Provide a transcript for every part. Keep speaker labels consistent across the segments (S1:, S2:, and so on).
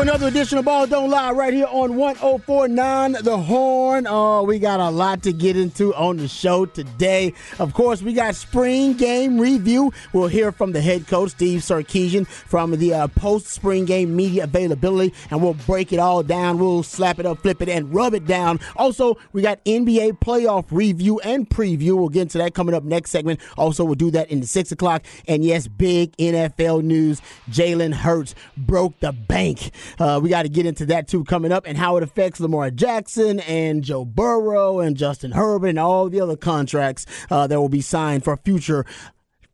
S1: another edition of Ball Don't Lie right here on 1049 The Horn. Oh, we got a lot to get into on the show today. Of course, we got spring game review. We'll hear from the head coach, Steve Sarkisian, from the uh, post spring game media availability, and we'll break it all down. We'll slap it up, flip it, and rub it down. Also, we got NBA playoff review and preview. We'll get into that coming up next segment. Also, we'll do that in the 6 o'clock. And yes, big NFL news. Jalen Hurts broke the bank. Uh, we got to get into that too coming up and how it affects Lamar Jackson and Joe Burrow and Justin Herbert and all the other contracts uh, that will be signed for future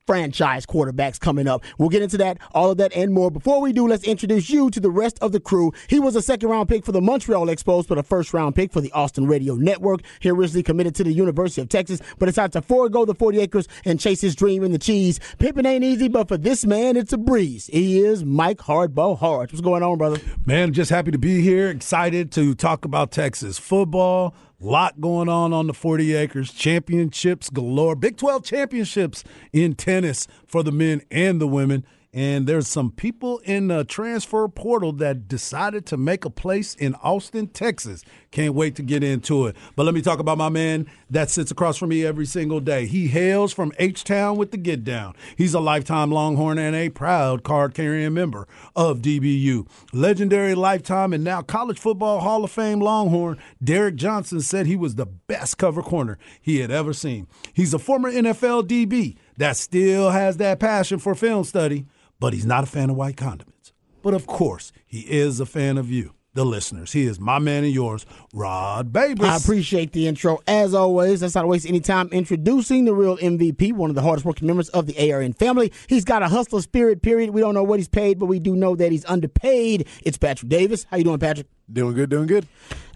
S1: franchise quarterbacks coming up. We'll get into that, all of that, and more. Before we do, let's introduce you to the rest of the crew. He was a second round pick for the Montreal Expos, but a first round pick for the Austin Radio Network. He originally committed to the University of Texas, but decided to forego the 40 acres and chase his dream in the cheese. Pippin ain't easy, but for this man, it's a breeze. He is Mike Hardball Hart. What's going on, brother?
S2: Man, just happy to be here. Excited to talk about Texas football lot going on on the 40 acres. Championships galore. Big 12 championships in tennis for the men and the women. And there's some people in the transfer portal that decided to make a place in Austin, Texas. Can't wait to get into it. But let me talk about my man that sits across from me every single day. He hails from H Town with the Get Down. He's a lifetime Longhorn and a proud card carrying member of DBU. Legendary lifetime and now College Football Hall of Fame Longhorn, Derrick Johnson said he was the best cover corner he had ever seen. He's a former NFL DB that still has that passion for film study but he's not a fan of white condiments. But of course, he is a fan of you, the listeners. He is my man and yours, Rod Babers.
S1: I appreciate the intro. As always, let's not waste any time introducing the real MVP, one of the hardest working members of the ARN family. He's got a hustler spirit, period. We don't know what he's paid, but we do know that he's underpaid. It's Patrick Davis. How you doing, Patrick?
S3: Doing good, doing good.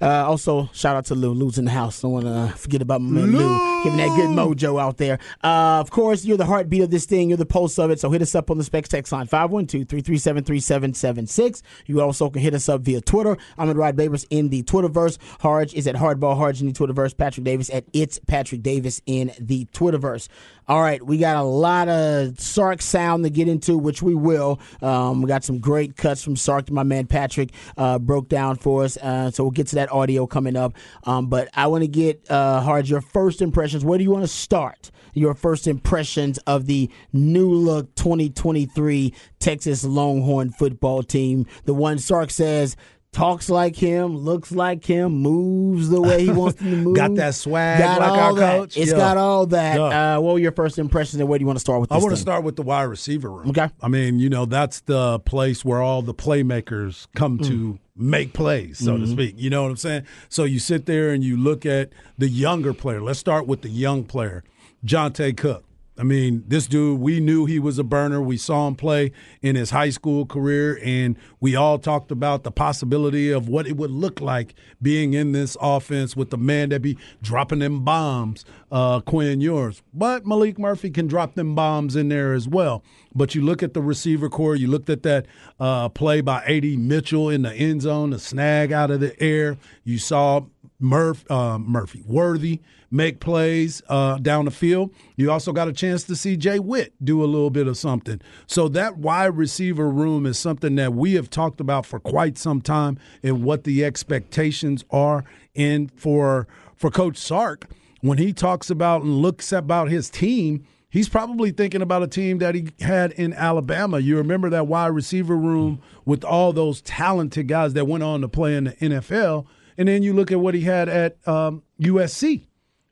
S1: Uh, also, shout out to Lou. Lou's in the house. Don't want to forget about my man Lou. Lou, giving that good mojo out there. Uh, of course, you're the heartbeat of this thing. You're the pulse of it. So hit us up on the Specs text line 512-337-3776. You also can hit us up via Twitter. I'm at Rod Babers in the Twitterverse. Harge is at Hardball Harge in the Twitterverse. Patrick Davis at It's Patrick Davis in the Twitterverse. All right, we got a lot of Sark sound to get into, which we will. Um, we got some great cuts from Sark my man Patrick uh, broke down for us. Uh, so we'll get to that audio coming up. Um, but I want to get, uh, Hard, your first impressions. Where do you want to start? Your first impressions of the new look 2023 Texas Longhorn football team. The one Sark says talks like him, looks like him, moves the way he wants to move.
S2: got that swag
S1: got
S2: like
S1: all
S2: our
S1: that.
S2: coach.
S1: It's
S2: Yeah.
S1: got all that.
S2: Yeah.
S1: Uh, what were your first impressions and where do you want to start with
S2: I want to start with the wide receiver room.
S1: Okay.
S2: I mean, you know, that's the place where all the playmakers come
S1: Mm.
S2: to make plays, so
S1: Mm-hmm.
S2: to speak. You know what I'm saying? So you sit there and you look at the younger player. Let's start with the young player, Johntay Cook. I mean, this dude, we knew he was a burner. We saw him play in his high school career, and we all talked about the possibility of what it would look like being in this offense with the man that be dropping them bombs, uh, Quinn Ewers. But Maalik Murphy can drop them bombs in there as well. But you look at the receiver core, you looked at that uh, play by A.D. Mitchell in the end zone, the snag out of the air. You saw Murph, uh, Murphy, Worthy make plays uh, down the field. You also got a chance to see Jay Witt do a little bit of something. So that wide receiver room is something that we have talked about for quite some time and what the expectations are. And for for Coach Sark, when he talks about and looks about his team, he's probably thinking about a team that he had in Alabama. You remember that wide receiver room with all those talented guys that went on to play in the NFL. And then you look at what he had at um, USC.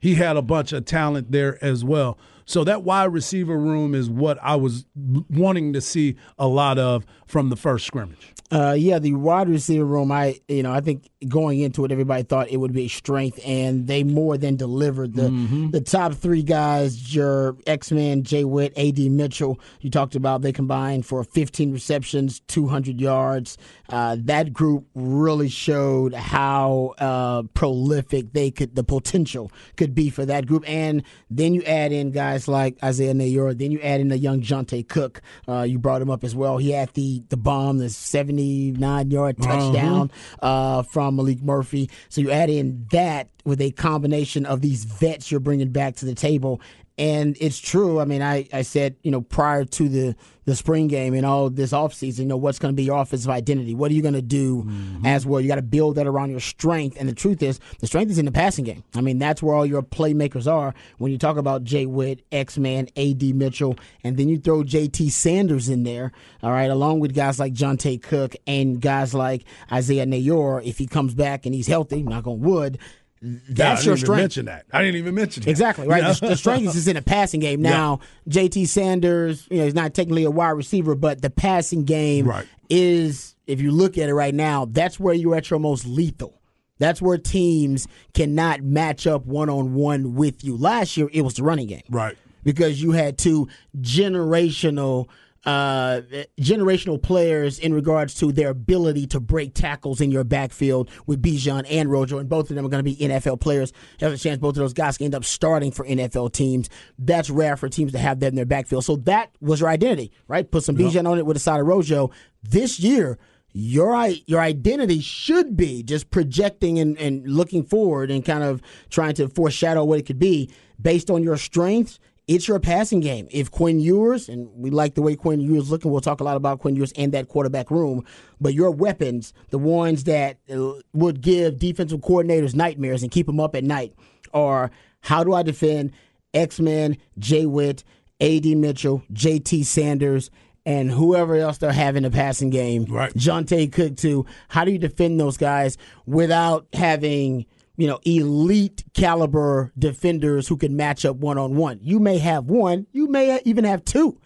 S2: He had a bunch of talent there as well. So that wide receiver room is what I was wanting to see a lot of from the first scrimmage.
S1: Uh, yeah, the wide receiver room. I, you know, I think going into it, everybody thought it would be a strength, and they more than delivered. The
S2: Mm-hmm.
S1: the top three guys, your X Men, Jay Witt, A.D. Mitchell. You talked about they combined for 15 receptions, 200 yards. Uh, that group really showed how uh, prolific they could, the potential could be for that group. And then you add in guys like Isaiah Neyor. Then you add in the young Johntay Cook. Uh, you brought him up as well. He had the the bomb, the 79 yard touchdown uh, from Maalik Murphy. So you add in that with a combination of these vets you're bringing back to the table. And it's true. I mean, I, I said, you know, prior to the, the spring game and all this offseason, you know, what's going to be your offensive identity? What are you going to do mm-hmm. as well? You got to build that around your strength. And the truth is, the strength is in the passing game. I mean, that's where all your playmakers are. When you talk about Jay Witt, X Man, AD Mitchell, and then you throw JT Sanders in there, all right, along with guys like Johntay Cook and guys like Isaiah Neyor, if he comes back and he's healthy, knock on wood that's
S2: yeah,
S1: your strength.
S2: mention that. I didn't even mention that.
S1: Exactly right. The, the, strength is just in a passing game. Now, yeah. JT Sanders, you know, he's not technically a wide receiver, but the passing game
S2: right.
S1: is, if you look at it right now, that's where you're at your most lethal. That's where teams cannot match up one on one with you. Last year, it was the running game,
S2: right?
S1: Because you had two generational uh, generational players in regards to their ability to break tackles in your backfield with Bijan and Rojo, and both of them are going to be NFL players. Have a chance both of those guys can end up starting for NFL teams. That's rare for teams to have that in their backfield. So that was your identity, right? Put some yep. Bijan on it with a side of Rojo. This year, your your identity should be just projecting and, and looking forward and kind of trying to foreshadow what it could be based on your strengths it's your passing game. If Quinn Ewers, and we like the way Quinn Ewers looking, we'll talk a lot about Quinn Ewers and that quarterback room, but your weapons, the ones that uh, would give defensive coordinators nightmares and keep them up at night, are how do I defend X-Men, Jay Witt, A.D. Mitchell, J.T. Sanders, and whoever else they're having a passing game.
S2: Right.
S1: Johntay Cook, too. How do you defend those guys without having – you know, elite caliber defenders who can match up one on one. You may have one, you may even have two.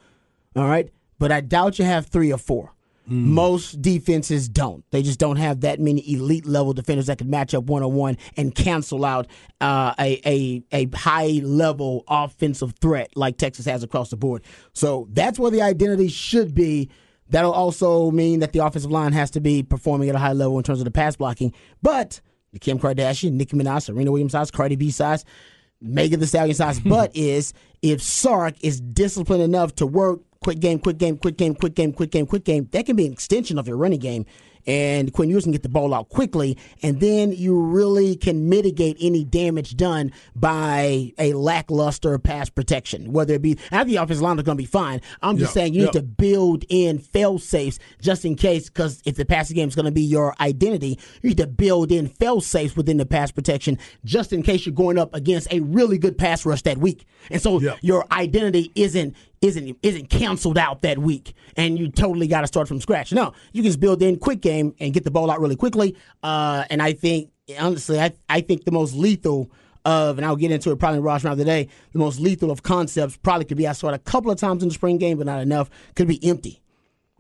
S1: All right. But I doubt you have three or four. Mm. Most defenses don't. They just don't have that many elite level defenders that can match up one on one and cancel out uh, a, a a high level offensive threat like Texas has across the board. So that's where the identity should be. That'll also mean that the offensive line has to be performing at a high level in terms of the pass blocking. But Kim Kardashian, Nicki Minaj, Serena Williams size, Cardi B size, Megan Thee Stallion size, but is if Sark is disciplined enough to work quick game, quick game, quick game, quick game, quick game, quick game, that can be an extension of your running game and Quinn Ewers can get the ball out quickly, and then you really can mitigate any damage done by a lackluster pass protection. Whether it be, I think the offensive line is going to be fine. I'm just saying you need to build in fail safes just in case, because if the passing game is going to be your identity, you need to build in fail safes within the pass protection just in case you're going up against a really good pass rush that week. And so your identity isn't isn't isn't canceled out that week, and you totally got to start from scratch. No, you can just build in quick game and get the ball out really quickly. Uh, and I think honestly, I I think the most lethal of, and I'll get into it probably in Ross round today. The most lethal of concepts probably could be I saw it a couple of times in the spring game, but not enough. Could be empty.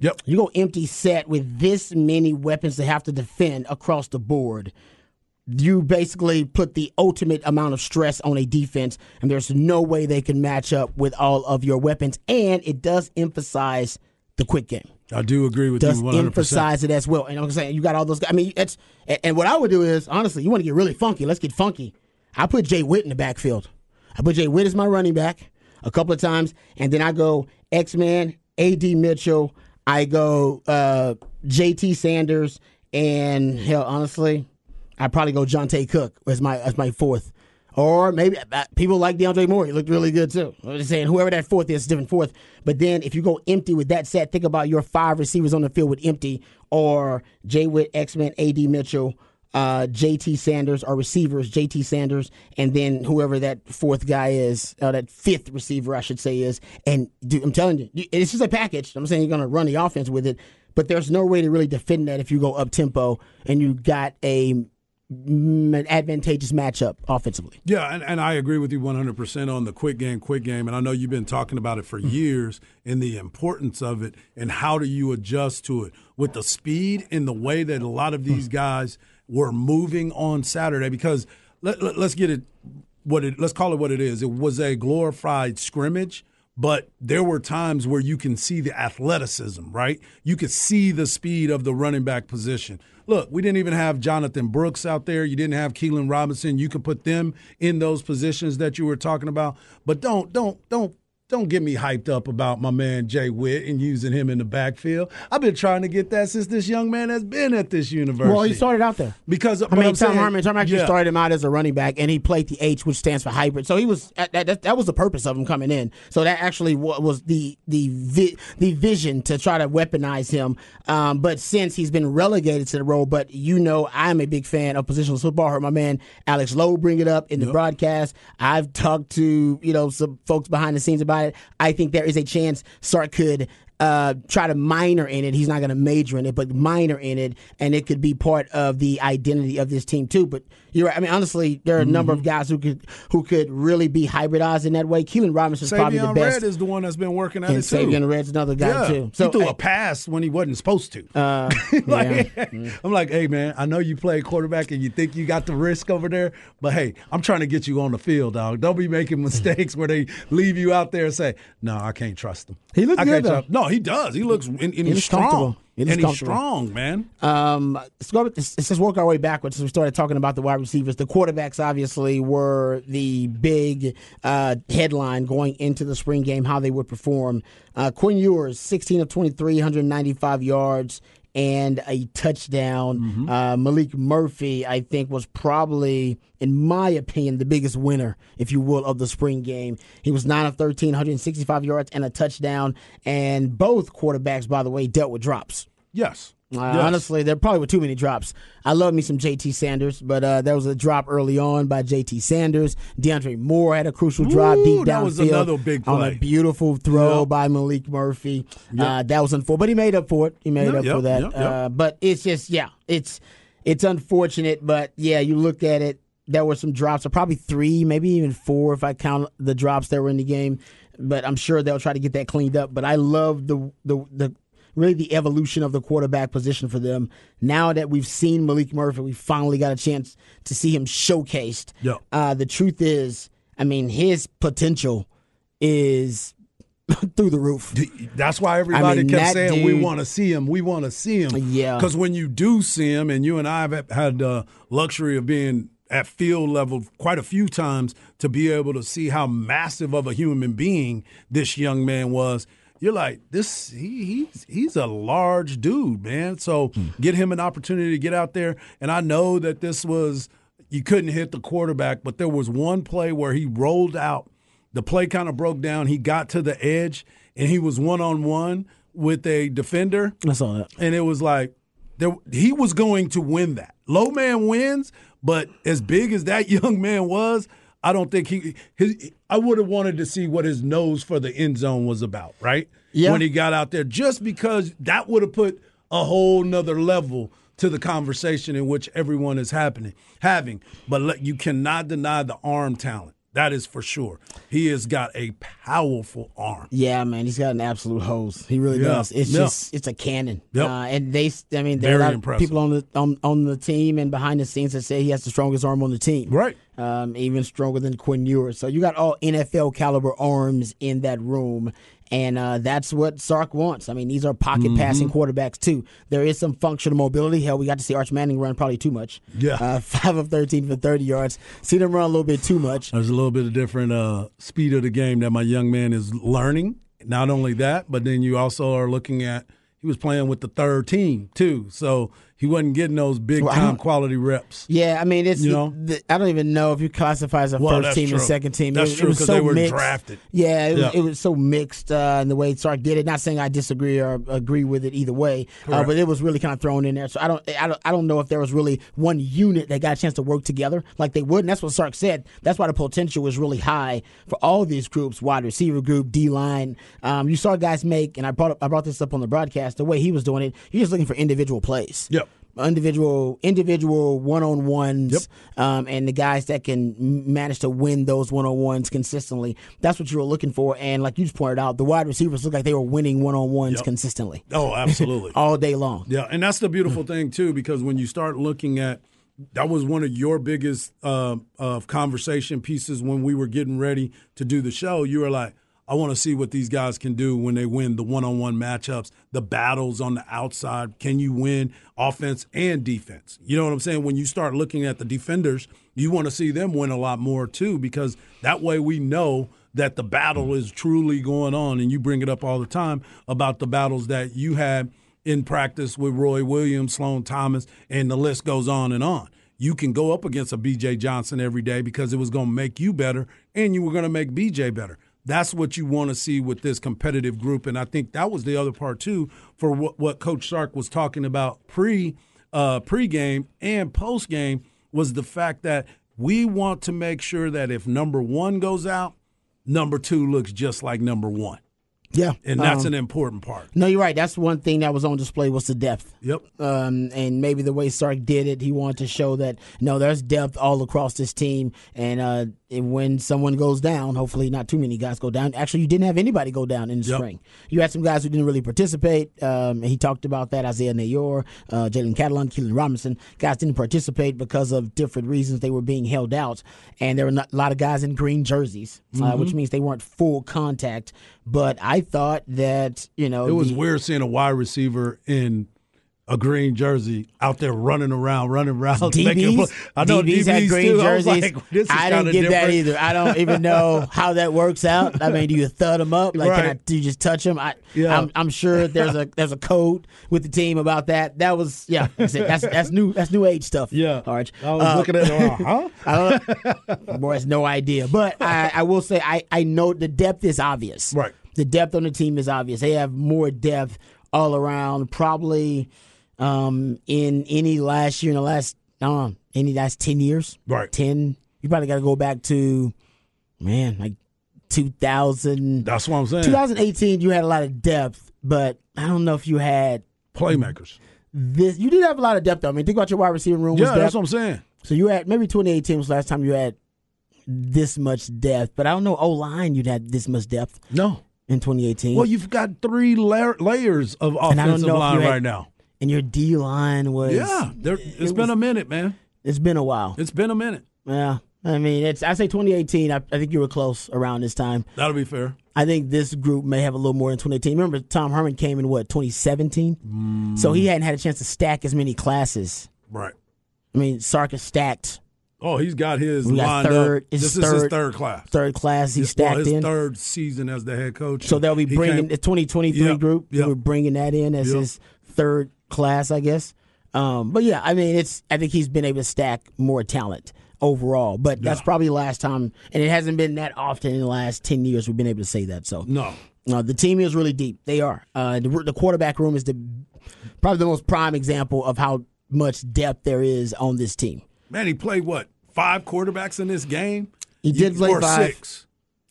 S2: Yep.
S1: You go empty set with this many weapons to have to defend across the board you basically put the ultimate amount of stress on a defense, and there's no way they can match up with all of your weapons. And it does emphasize the quick game.
S2: I do agree with
S1: does
S2: you. Does
S1: emphasize it as well. And I'm saying you got all those. I mean, it's and what I would do is honestly, you want to get really funky. Let's get funky. I put Jay Witt in the backfield. I put Jay Witt as my running back a couple of times, and then I go X Man, A. D. Mitchell. I go uh, J. T. Sanders, and hell, honestly, I'd probably go Johntay Cook as my as my fourth. Or maybe uh, people like DeAndre Moore. He looked really good too. I'm just saying, whoever that fourth is, different fourth. But then if you go empty with that set, think about your five receivers on the field with empty, or Jay Witt, X Men, AD Mitchell, uh, JT Sanders, or receivers, JT Sanders, and then whoever that fourth guy is, uh, that fifth receiver, I should say, is. And dude, I'm telling you, it's just a package. I'm saying you're going to run the offense with it, but there's no way to really defend that if you go up tempo and you got a an advantageous matchup offensively.
S2: Yeah, and, and I agree with you 100% on the quick game, quick game. And I know you've been talking about it for mm-hmm. years and the importance of it and how do you adjust to it with the speed and the way that a lot of these mm. guys were moving on Saturday. Because let, let, let's get it what it let's call it what it is. It was a glorified scrimmage but there were times where you can see the athleticism, right? You could see the speed of the running back position. Look, we didn't even have Jonathan Brooks out there. You didn't have Keilan Robinson. You could put them in those positions that you were talking about. But don't don't don't don't get me hyped up about my man Jay Witt and using him in the backfield. I've been trying to get that since this young man has been at this university.
S1: Well, he started out there
S2: because
S1: I mean, Tom saying, Herman, Tom actually yeah. started him out as a running back, and he played the H, which stands for hybrid. So he was that, that, that was the purpose of him coming in. So that actually was the the vi- the vision to try to weaponize him. Um, but since he's been relegated to the role, but you know, I'm a big fan of positional football. I heard my man Alex Lowe bring it up in the yep. broadcast. I've talked to you know some folks behind the scenes about I think there is a chance Sark could uh, try to minor in it. He's not going to major in it, but minor in it, and it could be part of the identity of this team too. But you're right. I mean, honestly, there are a mm-hmm. number of guys who could who could really be hybridized in that way. Keilan Robinson is probably the best.
S2: Red is the one that's been working at
S1: and
S2: it too.
S1: Savion Red's another guy
S2: yeah.
S1: too.
S2: So he threw a pass when he wasn't supposed to. Uh, like, yeah. I'm like, hey man, I know you play quarterback and you think you got the risk over there, but hey, I'm trying to get you on the field, dog. Don't be making mistakes where they leave you out there and say, no, I can't trust him.
S1: He looks good though.
S2: No, he does. He looks and, and he he's strong. And he's strong, man.
S1: Um, let's go. Let's, let's work our way backwards. Since we started talking about the wide receivers, the quarterbacks obviously were the big uh, headline going into the spring game. How they would perform. Uh, Quinn Ewers, 16 of 23, 195 yards and a touchdown. Mm-hmm. Uh, Maalik Murphy, I think, was probably, in my opinion, the biggest winner, if you will, of the spring game. He was 9 of 13, 165 yards and a touchdown. And both quarterbacks, by the way, dealt with drops.
S2: Yes.
S1: Uh, yes. Honestly, there probably were too many drops. I love me some JT Sanders, but uh, there was a drop early on by JT Sanders. DeAndre Moore had a crucial Ooh, drop deep downfield.
S2: That was another big play.
S1: On a beautiful throw yep. by Maalik Murphy. Yep. Uh, that was unfortunate, but he made up for it. He made yep, up for that. Uh, but it's just, yeah, it's it's unfortunate. But yeah, you look at it. There were some drops, or probably three, maybe even four, if I count the drops that were in the game. But I'm sure they'll try to get that cleaned up. But I love the the the really the evolution of the quarterback position for them. Now that we've seen Maalik Murphy, we finally got a chance to see him showcased. Uh, the truth is, I mean, his potential is through the roof.
S2: That's why everybody I mean, kept saying dude, we want to see him. We want to see him.
S1: Yeah.
S2: Because when you do see him, and you and I have had the luxury of being at field level quite a few times to be able to see how massive of a human being this young man was you're like this he, he's he's a large dude man. So hmm. get him an opportunity to get out there. And i know that this was you couldn't hit the quarterback but there was one play where he rolled out. The play kind of broke down. He got to the edge and he was one-on-one with a defender.
S1: I saw that.
S2: And it was like there, he was going to win that. Low man wins but as big as that young man was I don't think he his I would have wanted to see what his nose for the end zone was about, right?
S1: Yeah.
S2: When he got out there, just because that would have put a whole nother level to the conversation in which everyone is happening having. But you cannot deny the arm talent. That is for sure. He has got a powerful arm.
S1: Yeah, man, he's got an absolute hose. He really yeah. does. It's yeah. just it's a cannon.
S2: Yep.
S1: Uh, and they, I mean, there
S2: Very
S1: are
S2: impressive.
S1: people on the on, on the team and behind the scenes that say he has the strongest arm on the team.
S2: Right.
S1: Um, even stronger than Quinn Ewers. So you got all NFL caliber arms in that room, and uh, that's what Sark wants. I mean, these are pocket mm-hmm. passing quarterbacks, too. There is some functional mobility. Hell, we got to see Arch Manning run probably too much.
S2: Yeah.
S1: Uh, 5 of 13 for 30 yards. See them run a little bit too much.
S2: There's a little bit of different uh, speed of the game that my young man is learning. Not only that, but then you also are looking at he was playing with the third team, too. So he wasn't getting those big well, time quality reps.
S1: Yeah, I mean, it's
S2: you know,
S1: the, I don't even know if you classify as a
S2: well,
S1: first team
S2: true.
S1: and second team.
S2: That's
S1: it,
S2: true
S1: because so
S2: they were
S1: mixed.
S2: drafted.
S1: Yeah, it, yeah. Was, it was so mixed uh, in the way Sark did it. Not saying I disagree or agree with it either way, uh, but it was really kind of thrown in there. So I don't, I don't, I don't know if there was really one unit that got a chance to work together like they would. And that's what Sark said. That's why the potential was really high for all these groups: wide receiver group, D line. Um, you saw guys make, and I brought up, I brought this up on the broadcast. The way he was doing it, he just looking for individual plays.
S2: Yep
S1: individual individual one on ones,
S2: yep.
S1: um, and the guys that can manage to win those one on ones consistently. That's what you were looking for. And like you just pointed out, the wide receivers look like they were winning one on ones consistently.
S2: Oh, absolutely,
S1: all day long.
S2: Yeah, and that's the beautiful thing too, because when you start looking at that was one of your biggest uh, uh, conversation pieces when we were getting ready to do the show. You were like, I want to see what these guys can do when they win the one on one matchups, the battles on the outside. Can you win offense and defense? You know what I'm saying? When you start looking at the defenders, you want to see them win a lot more too, because that way we know that the battle is truly going on. And you bring it up all the time about the battles that you had in practice with Roy Williams, Sloan Thomas, and the list goes on and on. You can go up against a BJ Johnson every day because it was going to make you better and you were going to make BJ better. That's what you want to see with this competitive group. And I think that was the other part, too, for what, what Coach Sark was talking about pre uh, pregame and postgame was the fact that we want to make sure that if number one goes out, number two looks just like number one.
S1: Yeah,
S2: and that's
S1: um,
S2: an important part.
S1: No, you're right. That's one thing that was on display was the depth.
S2: Yep.
S1: Um, and maybe the way Sark did it, he wanted to show that no, there's depth all across this team, and uh, when someone goes down, hopefully not too many guys go down. Actually, you didn't have anybody go down in the
S2: Yep.
S1: spring. You had some guys who didn't really participate. Um, and he talked about that Isaiah Neyor, uh, Jalen Catalon, Keilan Robinson. Guys didn't participate because of different reasons. They were being held out, and there were not, a lot of guys in green jerseys, uh,
S2: Mm-hmm.
S1: which means they weren't full contact. But I thought that you know
S2: It was
S1: the-
S2: weird seeing a wide receiver in a green jersey out there running around, running around.
S1: DBs,
S2: I know
S1: DBs had green
S2: too. I
S1: jerseys.
S2: like, this is
S1: I didn't get that either. I don't even know how that works out. I mean, do you thud them up? Like, can I, do you just touch them? I,
S2: Yeah.
S1: I'm, I'm sure there's a there's a code with the team about that. That was yeah. like I said, That's that's new that's new age stuff.
S2: Yeah.
S1: Arch.
S2: I was
S1: Uh,
S2: looking at it, huh?
S1: I don't, know. boy, has no idea. But I, I will say I, I know the depth is obvious.
S2: Right.
S1: The depth on the team is obvious. They have more depth all around. Probably um, in any last year, in the last I don't know, any last ten years.
S2: Right.
S1: Ten. You probably got to go back to man like 2000.
S2: That's what I'm saying.
S1: 2018. You had a lot of depth, but I don't know if you had
S2: Playmakers.
S1: this. You did have a lot of depth. Though. I mean, think about your wide receiver room.
S2: Yeah, that's what I'm saying.
S1: So you had maybe 2018 was the last time you had this much depth, but I don't know O line you'd had this much depth
S2: No.
S1: in 2018.
S2: Well, you've got three la- layers of offensive line
S1: had-
S2: right now.
S1: And your D line was
S2: Yeah, there, it's
S1: it
S2: been
S1: was-
S2: a minute, man.
S1: it's been a while.
S2: It's been a minute.
S1: Yeah, I mean it's I say 2018. I, I think you were close around this time.
S2: That'll be fair.
S1: I think this group may have a little more in 2018. Remember, Tom Herman came in what 2017, so he hadn't had a chance to stack as many classes.
S2: Right.
S1: I mean, Sark has stacked
S2: Oh, he's got his
S1: got
S2: lined
S1: third-
S2: up. This
S1: his
S2: is his
S1: third-
S2: third class.
S1: third class. He
S2: well,
S1: stacked
S2: his
S1: in.
S2: third season as the head coach.
S1: So they'll be bringing
S2: came-
S1: the 2023
S2: Yep,
S1: group.
S2: yep.
S1: We're bringing that in as
S2: Yep.
S1: his third class, I guess. Um, but yeah, I mean, it's. I think he's been able to stack more talent overall. But that's
S2: Yeah.
S1: probably the last time, and it hasn't been that often in the last 10 years we've been able to say that. So
S2: No.
S1: uh, the team is really deep. They are. Uh, the, the quarterback room is the probably the most prime example of how much depth there is on this team.
S2: Man, he played what? Five quarterbacks in this game?
S1: He did
S2: You-
S1: play five.
S2: six.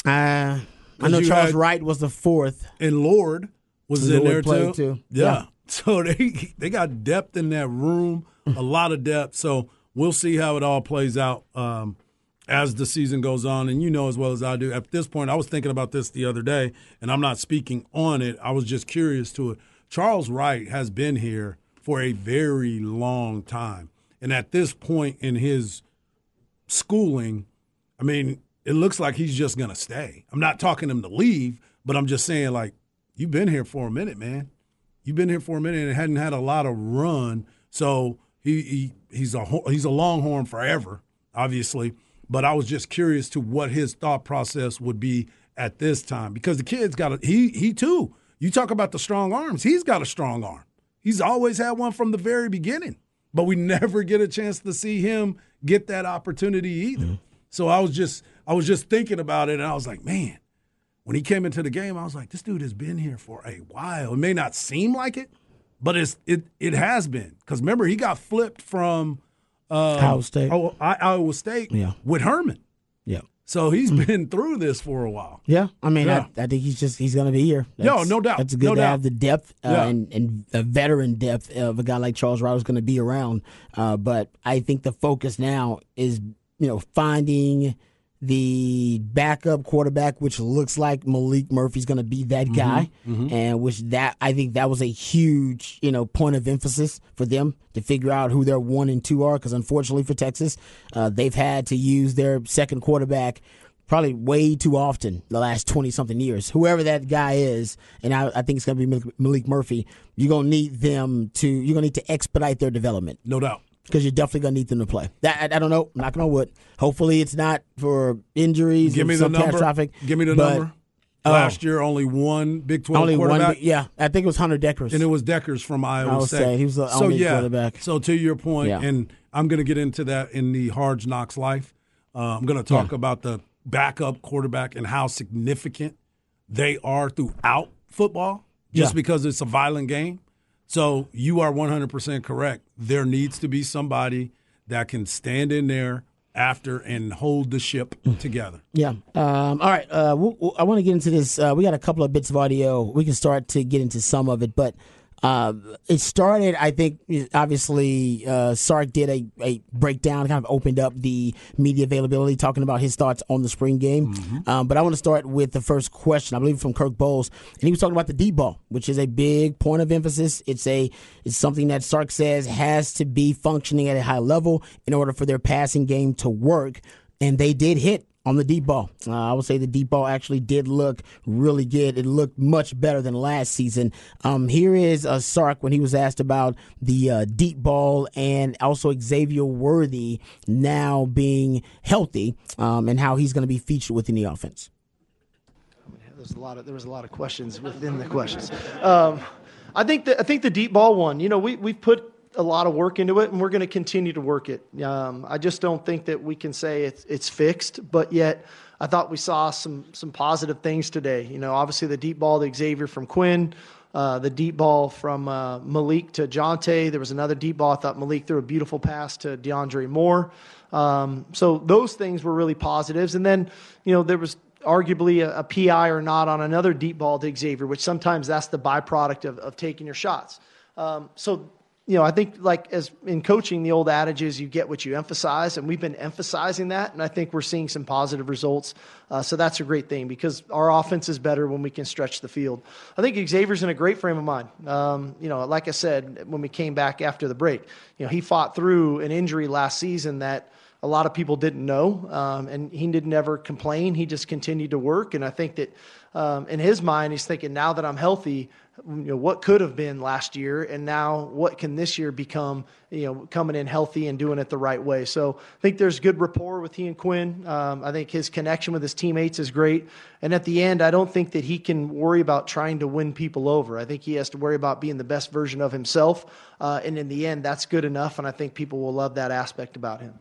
S1: Uh, I know Charles
S2: had-
S1: Wright was the fourth.
S2: And Lord was in
S1: Lord
S2: there too.
S1: too.
S2: Yeah.
S1: Yeah.
S2: So they they got depth in that room, a lot of depth. So we'll see how it all plays out um, as the season goes on. And you know as well as I do. At this point, I was thinking about this the other day, and I'm not speaking on it. I was just curious to it. Charles Wright has been here for a very long time, and at this point in his schooling, I mean, it looks like he's just gonna stay. I'm not talking him to leave, but I'm just saying like you've been here for a minute, man. You've been here for a minute and hadn't had a lot of run. So he, he he's a he's a longhorn forever, obviously. But I was just curious to what his thought process would be at this time because the kid's got a he he too. You talk about the strong arms. He's got a strong arm. He's always had one from the very beginning. But we never get a chance to see him get that opportunity either. Mm-hmm. So I was just I was just thinking about it and I was like, man, when he came into the game, I was like, this dude has been here for a while. It may not seem like it, but it's it it has been. Because remember, he got flipped from uh,
S1: Iowa State.
S2: Oh, I- Iowa State
S1: Yeah.
S2: with Herman.
S1: Yeah.
S2: So he's been through this for a while.
S1: Yeah, I mean,
S2: Yeah.
S1: I, I think he's just he's going to be here.
S2: No,
S1: That's-
S2: no doubt.
S1: That's good
S2: No
S1: to
S2: doubt.
S1: have the depth uh,
S2: Yeah.
S1: and and a veteran depth of a guy like Charles is going to be around. Uh, but I think the focus now is you know finding the backup quarterback, which looks like Maalik Murphy's going to be that
S2: Mm-hmm.
S1: guy, and which that I think that was a huge you know point of emphasis for them to figure out who their one and two are. Because unfortunately for Texas, uh, they've had to use their second quarterback probably way too often the last 20 something years. Whoever that guy is, and I, I think it's going to be Maalik Murphy, you're going to need them to, you're going to need to expedite their development.
S2: No doubt.
S1: Because you're definitely going to need them to play. That I, I don't know. I'm not going to wood. Hopefully, it's not for injuries.
S2: Give me the number. Give me the
S1: but,
S2: number.
S1: oh.
S2: Last year, only one Big Twelve
S1: Only one.
S2: quarterback.
S1: Yeah, I think it was Hunter Dekkers.
S2: and it was Dekkers from Iowa
S1: I would
S2: State.
S1: say he was the
S2: so
S1: only
S2: yeah.
S1: quarterback.
S2: So to your point,
S1: Yeah.
S2: and I'm going to get into that in the Hard Knocks life. Uh, I'm going to talk
S1: Yeah.
S2: about the backup quarterback and how significant they are throughout football, just because it's a violent game. So you are 100% correct. There needs to be somebody that can stand in there after and hold the ship together.
S1: Yeah. Um, all right. Uh, we'll, we'll- I want to get into this. Uh, we got a couple of bits of audio. We can start to get into some of it, but uh, it started. I think obviously uh, Sark did a, a breakdown, kind of opened up the media availability, talking about his thoughts on the spring game. Um, but I want to start with the first question, I believe from Kirk Bohls, and he was talking about the deep ball, which is a big point of emphasis. It's a it's something that Sark says has to be functioning at a high level in order for their passing game to work, and they did hit on the deep ball. Uh, I would say the deep ball actually did look really good. It looked much better than last season. Um, here is uh, Sark when he was asked about the uh, deep ball and also Xavier Worthy now being healthy um, and how he's going to be featured within the offense.
S3: There's a lot of there was a lot of questions within the questions. Um, I think the, I think the deep ball one. You know, we we've put a lot of work into it, and we're going to continue to work it. Um, I just don't think that we can say it's it's fixed, but yet. I thought we saw some some positive things today. You know, obviously the deep ball to Xavier from Quinn, uh, the deep ball from uh, Maalik to Johntay. There was another deep ball. I thought Maalik threw a beautiful pass to DeAndre Moore. Um, so those things were really positives. And then, you know, there was arguably a, a PI or not on another deep ball to Xavier, which sometimes that's the byproduct of, of taking your shots. Um, so, you know, I think like as in coaching, the old adage is you get what you emphasize, and we've been emphasizing that, and I think we're seeing some positive results. Uh, so that's a great thing because our offense is better when we can stretch the field. I think Xavier's in a great frame of mind. Um, you know, like I said when we came back after the break, you know, he fought through an injury last season that a lot of people didn't know, um, and he didn't ever complain. He just continued to work, and I think that um, in his mind, he's thinking, now that I'm healthy, you know, what could have been last year, and now what can this year become? You know, coming in healthy and doing it the right way. So I think there's good rapport with he and Quinn. Um, I think his connection with his teammates is great, and at the end, I don't think that he can worry about trying to win people over. I think he has to worry about being the best version of himself, uh, and in the end, that's good enough, and I think people will love that aspect about him.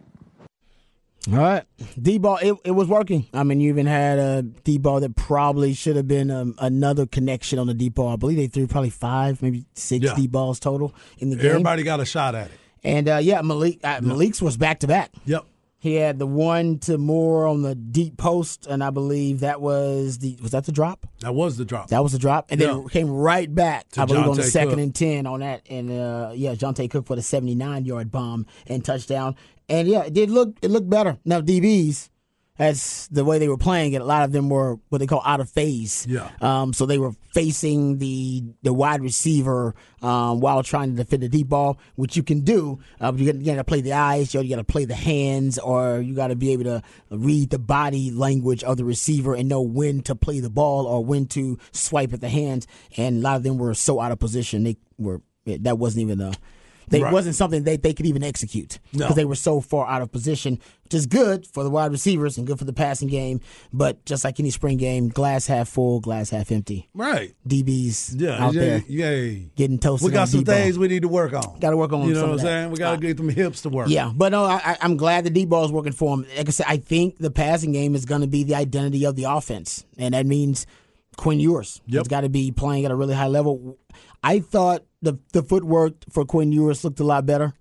S1: All right, D ball. It, it was working. I mean, you even had a D ball that probably should have been um, another connection on the D ball. I believe they threw probably five, maybe six
S2: Yeah.
S1: D balls total in the game.
S2: Everybody got a shot at it.
S1: And uh, yeah, Maalik uh, Maalik's was back to back.
S2: Yep.
S1: He had the one to Moore on the deep post, and I believe that was the was that the drop.
S2: That was the drop.
S1: That was the drop, and then
S2: Yeah.
S1: it came right back.
S2: To
S1: I believe on the
S2: Johntay
S1: second
S2: Cook.
S1: and ten on that, and uh, yeah, Johntay Cook for the seventy-nine yard bomb and touchdown. And yeah, it did look it looked better. Now DBs, that's the way they were playing it. A lot of them were what they call out of phase.
S2: Yeah.
S1: Um, so they were facing the the wide receiver um, while trying to defend the deep ball, which you can do. Uh, but you got to play the eyes, you got to play the hands, or you got to be able to read the body language of the receiver and know when to play the ball or when to swipe at the hands. And a lot of them were so out of position they were that wasn't even a. They
S2: Right.
S1: wasn't something they, they could even execute because
S2: No.
S1: they were so far out of position, which is good for the wide receivers and good for the passing game. But just like any spring game, glass half full, glass half empty.
S2: Right.
S1: DBs
S2: Yeah.
S1: out
S2: yeah,
S1: there
S2: yeah.
S1: getting toasted.
S2: We got some
S1: deep ball.
S2: things we need to work on.
S1: Gotta work on
S2: You know what I'm saying? We got to get them hips to work.
S1: Yeah, but no, I, I'm glad the D ball is working for him. Like I said, I think the passing game is going to be the identity of the offense, and that means Quinn Ewers.
S2: Yep.
S1: He's got to be playing at a really high level. I thought the the footwork for Quinn Ewers looked a lot better,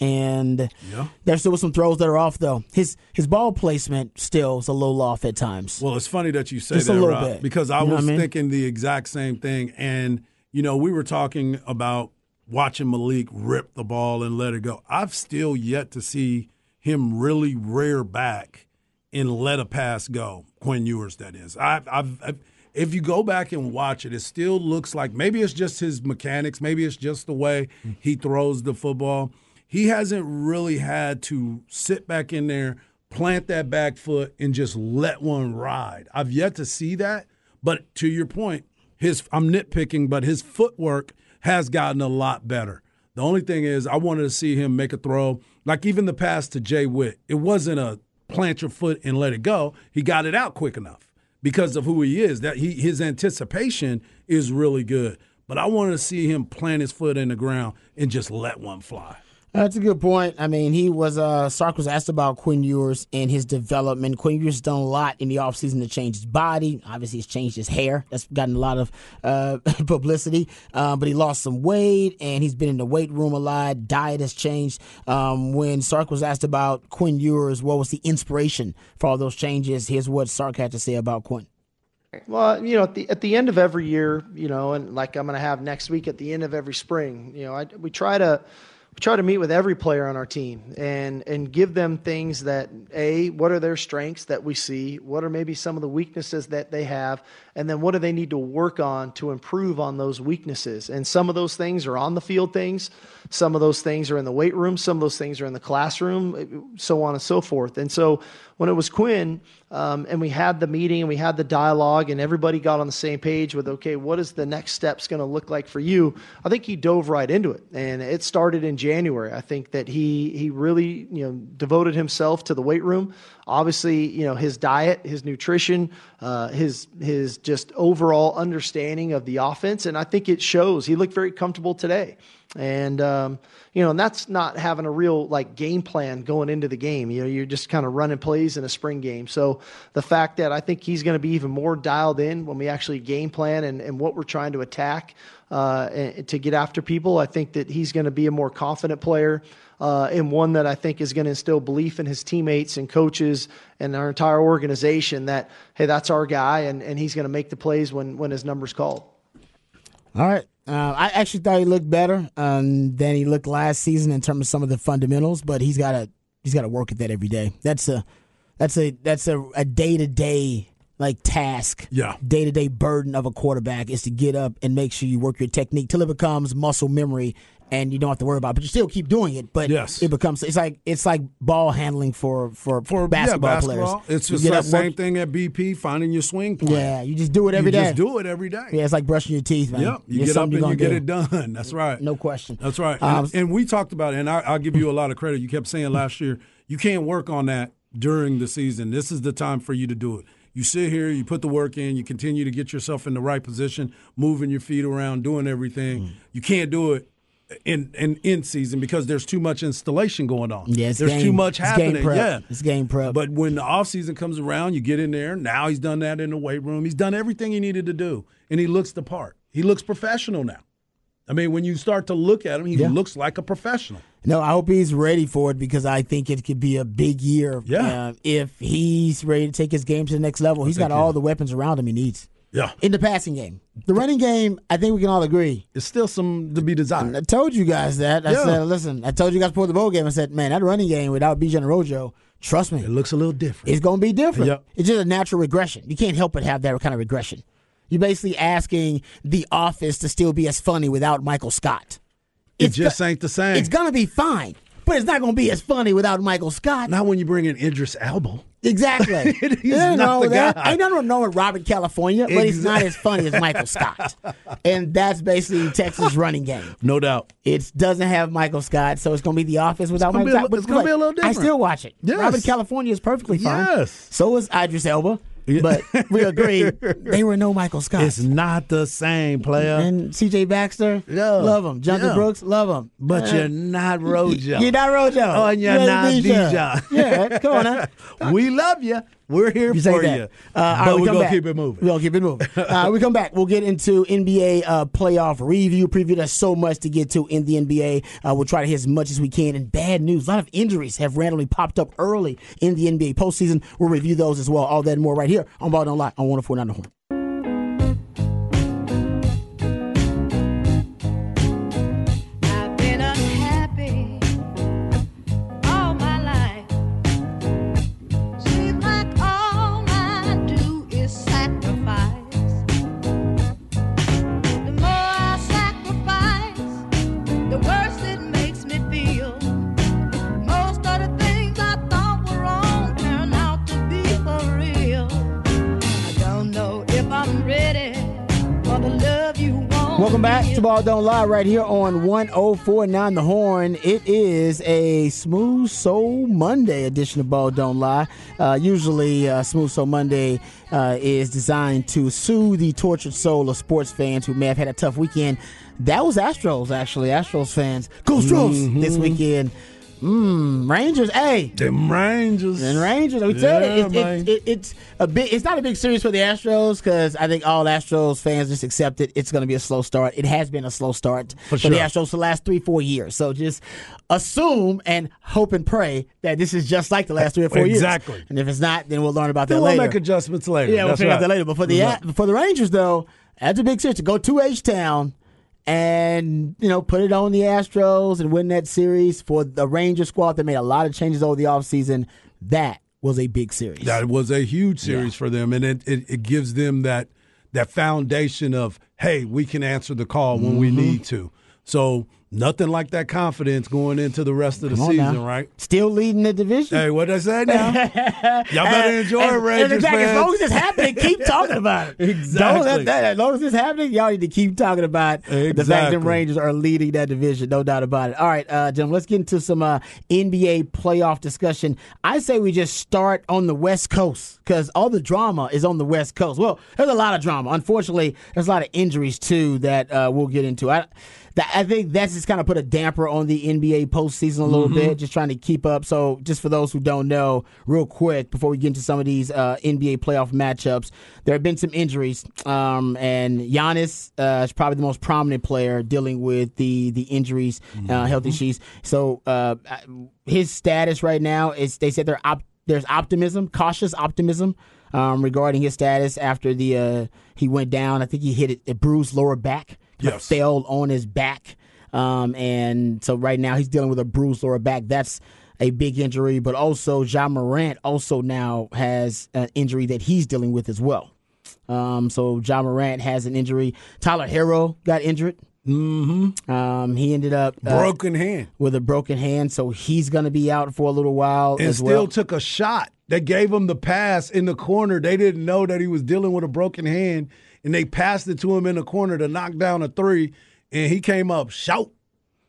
S1: and
S2: Yeah.
S1: there still was some throws that are off though. His his ball placement still is a little off at times.
S2: Well, it's funny that you say
S1: Just a
S2: that,
S1: little
S2: Rob,
S1: bit.
S2: because I
S1: You
S2: was
S1: I mean?
S2: thinking the exact same thing. And, you know, we were talking about watching Maalik rip the ball and let it go. I've still yet to see him really rear back and let a pass go. Quinn Ewers, that is. I've, I've, I've if you go back and watch it, it still looks like maybe it's just his mechanics, maybe it's just the way he throws the football. He hasn't really had to sit back in there, plant that back foot, and just let one ride. I've yet to see that. But to your point, his I'm nitpicking, but his footwork has gotten a lot better. The only thing is, I wanted to see him make a throw. Like even the pass to Jay Witt, it wasn't a plant your foot and let it go. He got it out quick enough because of who he is. That he his anticipation is really good. But I wanted to see him plant his foot in the ground and just let one fly.
S1: That's a good point. I mean, he was, uh, Sark was asked about Quinn Ewers and his development. Quinn Ewers done a lot in the offseason to change his body. Obviously, he's changed his hair. That's gotten a lot of uh, publicity. Um, but he lost some weight and he's been in the weight room a lot. Diet has changed. Um, when Sark was asked about Quinn Ewers, what was the inspiration for all those changes? Here's what Sark had to say about Quinn.
S3: Well, you know, at the at the end of every year, you know, and like I'm going to have next week at the end of every spring, you know, I, we try to try to meet with every player on our team and and give them things that a what are their strengths that we see, what are maybe some of the weaknesses that they have, and then what do they need to work on to improve on those weaknesses. And some of those things are on the field things, some of those things are in the weight room, some of those things are in the classroom, so on and so forth. And so when it was Quinn, um, and we had the meeting and we had the dialogue, and everybody got on the same page with, okay, what is the next steps going to look like for you? I think he dove right into it, and it started in January. I think that he he really you know devoted himself to the weight room. Obviously, you know his diet, his nutrition, uh, his his just overall understanding of the offense, and I think it shows. He looked very comfortable today. And um, you know, and that's not having a real like game plan going into the game. You know, you're just kind of running plays in a spring game. So the fact that I think he's going to be even more dialed in when we actually game plan and, and what we're trying to attack uh, to get after people, I think that he's going to be a more confident player. Uh, and one that I think is going to instill belief in his teammates and coaches and our entire organization that hey, that's our guy, and, and he's going to make the plays when when his number's called.
S1: All right. Uh, I actually thought he looked better um, than he looked last season in terms of some of the fundamentals, but he's got to he's got to work at that every day. That's a that's a that's a day to day like task,
S2: yeah,
S1: day to day burden of a quarterback is to get up and make sure you work your technique till it becomes muscle memory and you don't have to worry about it. But you still keep doing it. But
S2: yes.
S1: it becomes it's like it's like ball handling for for,
S2: for
S1: basketball,
S2: yeah, basketball.
S1: players.
S2: It's just the same work. thing at BP, finding your swing point.
S1: Yeah, you just do it every
S2: you
S1: day.
S2: Just do it every day.
S1: Yeah, it's like brushing your teeth, man.
S2: Yep, you
S1: it's
S2: get up and you get
S1: do.
S2: it done. That's right.
S1: No question.
S2: That's right.
S1: Um,
S2: and, and, we talked about it, and I, I'll give you a lot of credit. You kept saying last year you can't work on that during the season. This is the time for you to do it. You sit here, you put the work in, you continue to get yourself in the right position, moving your feet around, doing everything. Mm. You can't do it in, in in season because there's too much installation going on.
S1: Yeah,
S2: there's
S1: game,
S2: too much happening.
S1: Yeah, it's game prep.
S2: But when the off season comes around, you get in there. Now he's done that in the weight room. He's done everything he needed to do, and he looks the part. He looks professional now. I mean, when you start to look at him, he yeah. looks like a professional.
S1: No, I hope he's ready for it because I think it could be a big year.
S2: Yeah.
S1: Uh, if he's ready to take his game to the next level, he's got all the weapons around him he needs.
S2: Yeah.
S1: In the passing game. The running game, I think we can all agree.
S2: It's still some to be desired.
S1: I told you guys that. I
S2: yeah.
S1: said, listen, I told you guys before the bowl game, I said, man, that running game without Bijan Rojo, trust me.
S2: It looks a little different.
S1: It's going to be different.
S2: Yep.
S1: It's just a natural regression. You can't help but have that kind of regression. You're basically asking the office to still be as funny without Michael Scott.
S2: It just go- ain't the same.
S1: It's going to be fine, but it's not going to be as funny without Michael Scott.
S2: Not when you bring in Idris Elba.
S1: Exactly.
S2: he's yeah, not the
S1: that,
S2: guy.
S1: Nothing wrong with Robert California, but he's not as funny as Michael Scott. And that's basically Texas running game.
S2: No doubt.
S1: It doesn't have Michael Scott, so it's going to be The Office without Michael Scott.
S2: It's going to be a little different.
S1: I still watch it.
S2: Yes.
S1: Robert California is perfectly fine.
S2: Yes.
S1: So is Idris Elba. But we agree they were no Michael Scott.
S2: It's not the same player.
S1: And C.J. Baxter,
S2: yeah.
S1: love him. Jonathan
S2: yeah.
S1: Brooks, love him.
S2: But
S1: uh,
S2: you're not Rojo.
S1: You're not Rojo.
S2: Oh, and you're,
S1: you're
S2: not
S1: Bijan. Yeah, come on now.
S2: we love you. We're here
S1: you
S2: for
S1: that.
S2: you.
S1: Uh,
S2: but
S1: right, we
S2: we're going to keep it moving.
S1: We're going to keep it moving. uh, we come back. We'll get into NBA uh, playoff review, preview. There's so much to get to in the NBA. Uh, we'll try to hit as much as we can. And bad news. A lot of injuries have randomly popped up early in the NBA postseason. We'll review those as well. All that and more right here on Ball Don't Lie on 104.9 The Horn. Welcome back to Ball Don't Lie right here on 1049 The Horn. It is a Smooth Soul Monday edition of Ball Don't Lie. Uh, usually, uh, Smooth Soul Monday uh, is designed to soothe the tortured soul of sports fans who may have had a tough weekend. That was Astros, actually. Astros fans. Go Stros! This weekend. Mmm, Rangers. Hey,
S2: Them Rangers.
S1: and Rangers, we
S2: Yeah,
S1: it, it, it, it. It's a big. It's not a big series for the Astros because I think all Astros fans just accept it. It's going to be a slow start. It has been a slow start for,
S2: sure.
S1: the Astros for the last three, four years. So just assume and hope and pray that this is just like the last three or four
S2: Exactly.
S1: years. Exactly. And if it's not, then we'll learn about that later.
S2: We'll make adjustments later.
S1: Yeah, we'll
S2: That's
S1: figure out that later. But for the for the Rangers, though, that's a big series to go to H Town and you know put it on the Astros and win that series for the Ranger squad that made a lot of changes over the offseason. That was a big series.
S2: That was a huge series for them, and it, it, it gives them that that foundation of hey, we can answer the call when we
S1: Mm-hmm.
S2: need to. So nothing like that confidence going into the rest of the season,
S1: now.
S2: right?
S1: Still leading the division.
S2: Hey, what I say now? Y'all better enjoy
S1: And-
S2: it,
S1: and
S2: Rangers
S1: exactly, As long as it's happening, keep talking about it.
S2: Exactly.
S1: Don't let that, as long as it's happening, y'all need to keep talking about the fact that Rangers are leading that division. No doubt about it. All right, uh, Jim, let's get into some uh, NBA playoff discussion. I say we just start on the West Coast because all the drama is on the West Coast. Well, there's a lot of drama. Unfortunately, there's a lot of injuries too that uh, we'll get into. I, I think that's just kind of put a damper on the NBA postseason a little bit, just trying to keep up. So, just for those who don't know, real quick before we get into some of these uh, NBA playoff matchups, there have been some injuries, um, and Giannis uh, is probably the most prominent player dealing with the the injuries, uh, health issues. So, uh, his status right now is they said op- there's optimism, cautious optimism. Um, regarding his status after the uh, he went down, I think he hit it, a bruised lower back
S2: Yes.
S1: fell on his back. Um, and so right now he's dealing with a bruised lower back. That's a big injury, but also Ja Morant also now has an injury that he's dealing with as well. Um, so Ja Morant has an injury. Tyler Herro got injured. Mm-hmm. Um, he ended up uh,
S2: Broken hand.
S1: with a broken hand, so he's going to be out for a little while
S2: and still
S1: well.
S2: took a shot. They gave him the pass in the corner. They didn't know that he was dealing with a broken hand, and they passed it to him in the corner to knock down a three, and he came up shout,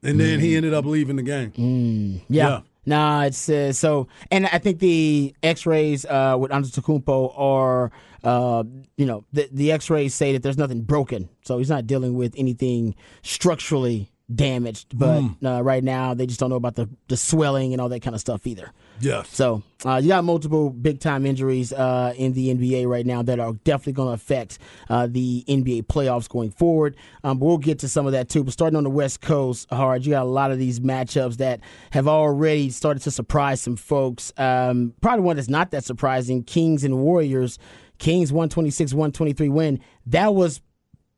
S2: and then
S1: Mm.
S2: he ended up leaving the game.
S1: Yeah.
S2: Yeah.
S1: Nah, it's uh, so, and I think the X-rays uh, with Antetokounmpo are, uh, you know, the the X-rays say that there's nothing broken, so he's not dealing with anything structurally damaged. But uh, right now, they just don't know about the the swelling and all that kind of stuff either.
S2: Yes.
S1: So uh, you got multiple big time injuries uh, in the NBA right now that are definitely going to affect uh, the NBA playoffs going forward. Um, but we'll get to some of that too. But starting on the West Coast, hard, you got a lot of these matchups that have already started to surprise some folks. Um, probably one that's not that surprising: Kings and Warriors. Kings 126 123 win. That was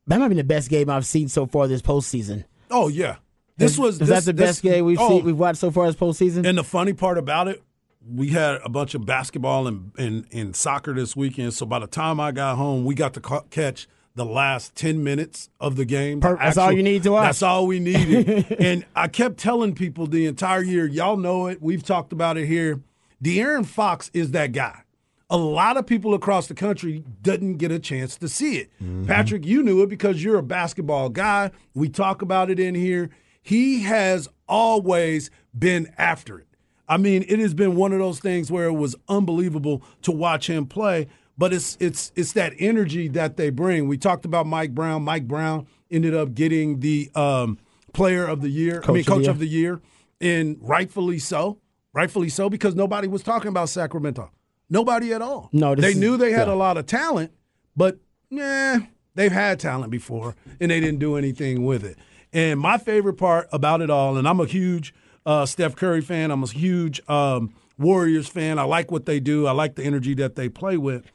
S1: that might be the best game I've seen so far this postseason.
S2: Oh yeah. This was
S1: Is
S2: this,
S1: that the
S2: this-
S1: best game we've
S2: oh,
S1: seen we've watched so far as postseason?
S2: And the funny part about it, we had a bunch of basketball and, and, and soccer this weekend. So by the time I got home, we got to ca- catch the last 10 minutes of the game.
S1: Per- that's all you need to watch.
S2: That's all we needed. and I kept telling people the entire year, y'all know it. We've talked about it here. De'Aaron Fox is that guy. A lot of people across the country didn't get a chance to see it. Patrick, you knew it because you're a basketball guy. We talk about it in here. He has always been after it. I mean, it has been one of those things where it was unbelievable to watch him play. But it's it's it's that energy that they bring. We talked about Mike Brown. Mike Brown ended up getting the um, player of the year. I mean,
S1: Coach of the
S2: of the year, and rightfully so. Rightfully so because nobody was talking about Sacramento. Nobody at all.
S1: No, this
S2: they
S1: is-
S2: knew they had a lot of talent, but yeah, they've had talent before and they didn't do anything with it. And my favorite part about it all, and I'm a huge uh, Steph Curry fan. I'm a huge um, Warriors fan. I like what they do. I like the energy that they play with.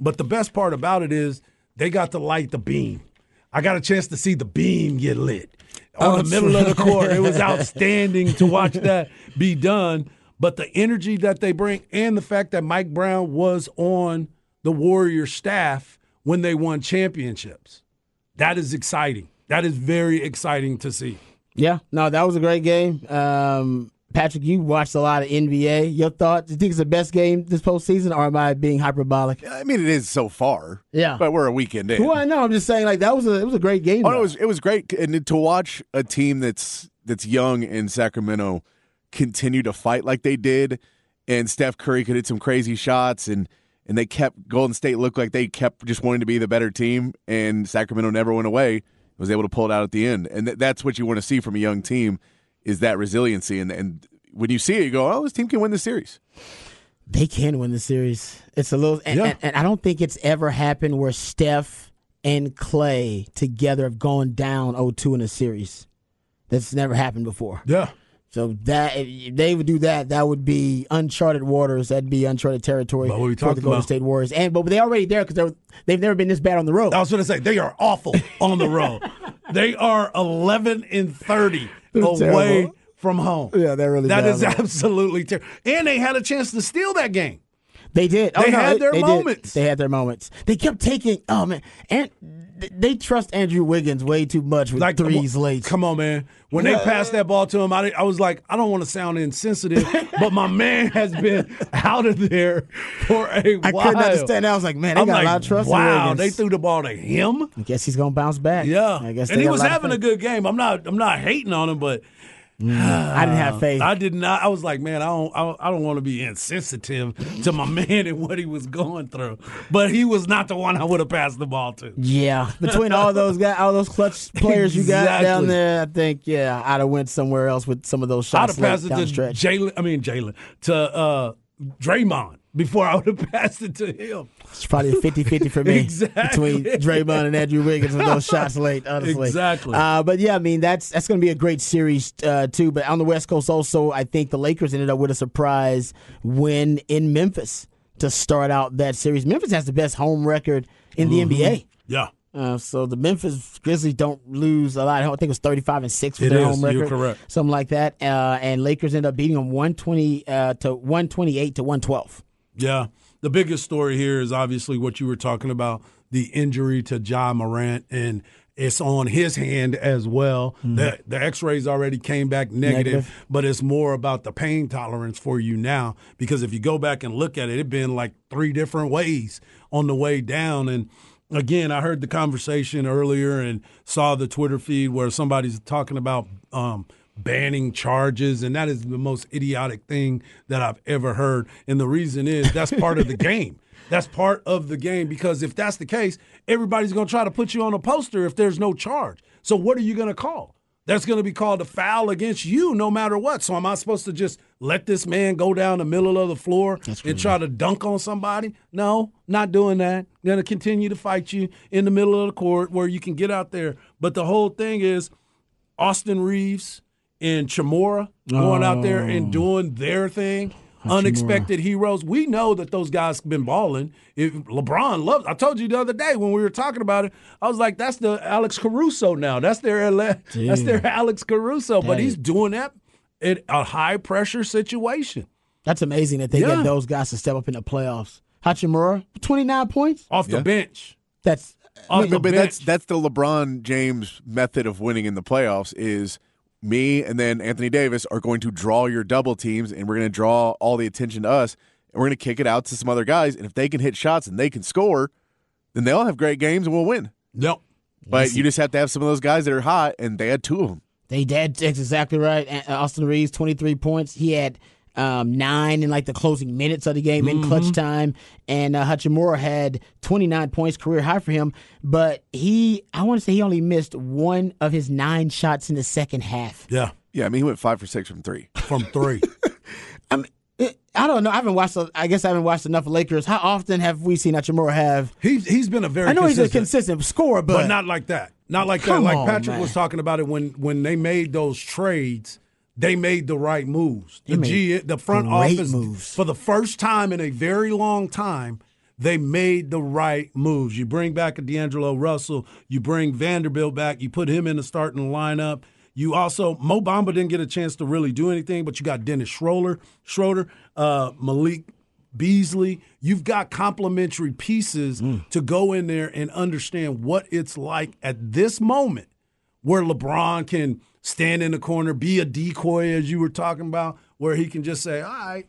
S2: But the best part about it is they got to light the beam. I got a chance to see the beam get lit on
S1: Oh,
S2: the middle of the court. It was outstanding to watch that be done. But the energy that they bring and the fact that Mike Brown was on the Warrior staff when they won championships, that is exciting. That is very exciting to see.
S1: Yeah, no, that was a great game. Um, Patrick, you watched a lot of NBA. Your thoughts? Do you think it's the best game this postseason, or am I being hyperbolic?
S4: I mean, it is so far.
S1: Yeah.
S4: but we're a weekend in.
S1: Well, I know. I'm just saying, like that was a it was a great game.
S4: Oh, no, it was it was great, and to watch a team that's that's young in Sacramento continue to fight like they did, and Steph Curry could hit some crazy shots, and and they kept Golden State looked like they kept just wanting to be the better team, and Sacramento never went away. Was able to pull it out at the end, and th- that's what you want to see from a young team is that resiliency, and and when you see it, you go, oh, this team can win the series.
S1: they can win the series. It's a little, and,
S2: Yeah.
S1: and, and I don't think it's ever happened where Steph and Clay together have gone down 0-2 in a series. That's never happened before.
S2: Yeah.
S1: So that if they would do that, that would be uncharted waters. That'd be uncharted territory
S2: But what we
S1: for the Golden
S2: about-
S1: State Warriors. And but they're already there because they've never been this bad on the road.
S2: I was going to say they are awful on the road. They are 11 and 30 away
S1: terrible.
S2: from home.
S1: Yeah, they're really
S2: That is
S1: on
S2: absolutely terrible. And they had a chance to steal that game.
S1: They did. Oh,
S2: They
S1: no,
S2: had their
S1: did.
S2: moments.
S1: They had their moments. They kept taking. Oh man, and they trust Andrew Wiggins way too much with
S2: Like
S1: threes late.
S2: Come on, man. When they passed that ball to him, I, I was like, I don't want to sound insensitive, but my man has been out of there for a
S1: I
S2: while.
S1: couldn't understand. that. I was like, man, they
S2: I'm
S1: got
S2: like,
S1: a lot of trust. in
S2: wow, they threw the ball to him.
S1: I guess he's gonna bounce back.
S2: Yeah,
S1: I guess.
S2: and he was
S1: lot
S2: having a good game. I'm not, I'm not hating on him, but
S1: I didn't have faith.
S2: I did not. I was like, man, I don't, I don't, I don't want to be insensitive to my man and what he was going through. But he was not the one I would have passed the ball to.
S1: yeah, between all those guys, all those clutch players you got down there, I think yeah, I'd have went somewhere else with some of those shots.
S2: I'd
S1: shots
S2: have passed it
S1: down
S2: to
S1: the stretch.
S2: Jalen. I mean Jalen to uh, Draymond before I would have passed it to him.
S1: It's probably a 50-50 for me
S2: Exactly.
S1: between Draymond and Andrew Wiggins with those shots late. Honestly,
S2: Exactly.
S1: Uh, but yeah, I mean that's that's going to be a great series uh, too. But on the West Coast, also, I think the Lakers ended up with a surprise win in Memphis to start out that series. Memphis has the best home record in the
S2: Mm-hmm.
S1: NBA.
S2: Yeah,
S1: Uh, so the Memphis Grizzlies don't lose a lot. I think it was thirty-five and six for
S2: It
S1: their
S2: is.
S1: home record.
S2: You're correct.
S1: Something like that. Uh, and Lakers end up beating them one twenty uh, to one twenty-eight to one twelve.
S2: Yeah. The biggest story here is obviously what you were talking about the injury to Ja Morant and. It's on his hand as well. The the X-rays already came back negative,
S1: Negative.
S2: but it's more about the pain tolerance for you now. Because if you go back and look at it, it's been like three different ways on the way down. And again, I heard the conversation earlier and saw the Twitter feed where somebody's talking about um, banning charges, and that is the most idiotic thing that I've ever heard. And the reason is that's part of the game. That's part of the game because if that's the case, everybody's going to try to put you on a poster if there's no charge. So what are you going to call? That's going to be called a foul against you no matter what. So am I supposed to just let this man go down the middle of the floor and try to dunk on somebody? No, not doing that. going to continue to fight you in the middle of the court where you can get out there. But the whole thing is Austin Reaves and Hachimura going out there and oh. doing their thing. Unexpected heroes. We know that those guys have been balling. If LeBron loves, I told you the other day when we were talking about it, I was like, "That's the Alex Caruso now. That's their that's their Alex Caruso." But
S1: That
S2: he's doing that in a high pressure situation
S1: That's amazing that they
S2: Yeah.
S1: get those guys to step up in the playoffs. Hachimura, twenty-nine points.
S2: off the
S4: Yeah.
S2: bench.
S1: That's
S2: Off the
S4: but that's
S2: bench.
S4: that's the LeBron James method of winning in the playoffs is me and then Anthony Davis are going to draw your double teams and we're going to draw all the attention to us and we're going to kick it out to some other guys and if they can hit shots and they can score then they'll have great games and we'll win.
S2: Yep.
S4: But you just have to have some of those guys that are hot and they had two of them.
S1: They did. That's exactly right. Austin Reaves, 23 points. He had um, nine in like the closing minutes of the game in clutch time. And uh, Hachimura had 29 points, career high for him. But he, I want to say he only missed one of his nine shots in the second half.
S2: Yeah.
S4: Yeah, I mean he went 5 for 6 from 3.
S2: From three.
S1: I mean, it, I don't know. I haven't watched. I guess I haven't watched enough of Lakers. How often have we seen Hachimura have?
S2: he's he's been a very
S1: I know he's a
S2: consistent-
S1: consistent scorer, but,
S2: but not like that. Not like that. Like
S1: on,
S2: Patrick
S1: man.
S2: was talking about it when when they made those trades, they made the right moves. The G, the front office
S1: moves.
S2: for the first time in a very long time. They made the right moves. You bring back a D'Angelo Russell. You bring Vanderbilt back. You put him in the starting lineup. You also Mo Bamba didn't get a chance to really do anything, but you got Dennis Schroeder, Schroeder, uh, Malik Beasley. You've got complementary pieces to go in there and understand what it's like at this moment where LeBron can stand in the corner, be a decoy, as you were talking about, where he can just say, "All right,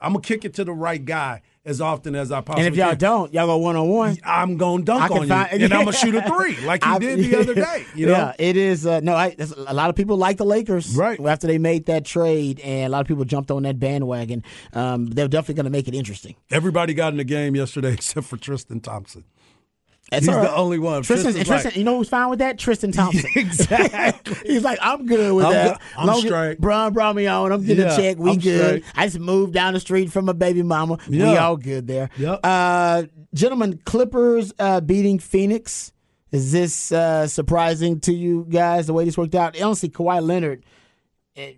S2: I'm gonna kick it to the right guy as often as I possibly
S1: And if y'all
S2: can.
S1: don't, y'all go one on one.
S2: I'm gonna dunk on
S1: find-
S2: you, and I'm gonna shoot a three like
S1: I-
S2: did the other day. You know,
S1: yeah, it is. Uh, no, I, a lot of people like the Lakers,
S2: Right.
S1: After they made that trade, and a lot of people jumped on that bandwagon. Um, they're definitely going to make it interesting.
S2: everybody got in the game yesterday except for Tristan Thompson.
S1: That's
S2: He's
S1: all
S2: the only one.
S1: Tristan,
S2: like-
S1: you know who's fine with that? Tristan Thompson.
S2: Exactly.
S1: He's like, I'm good with
S2: I'm
S1: that.
S2: I'm
S1: Long
S2: straight.
S1: Bron brought me on. I'm getting
S2: Yeah,
S1: a check. We
S2: I'm
S1: good.
S2: straight.
S1: I just moved down the street from a baby mama. We all good there.
S2: Yep.
S1: Uh, gentlemen, Clippers uh, beating Phoenix. Is this uh, surprising to you guys the way this worked out? Honestly, Kawhi Leonard, eh,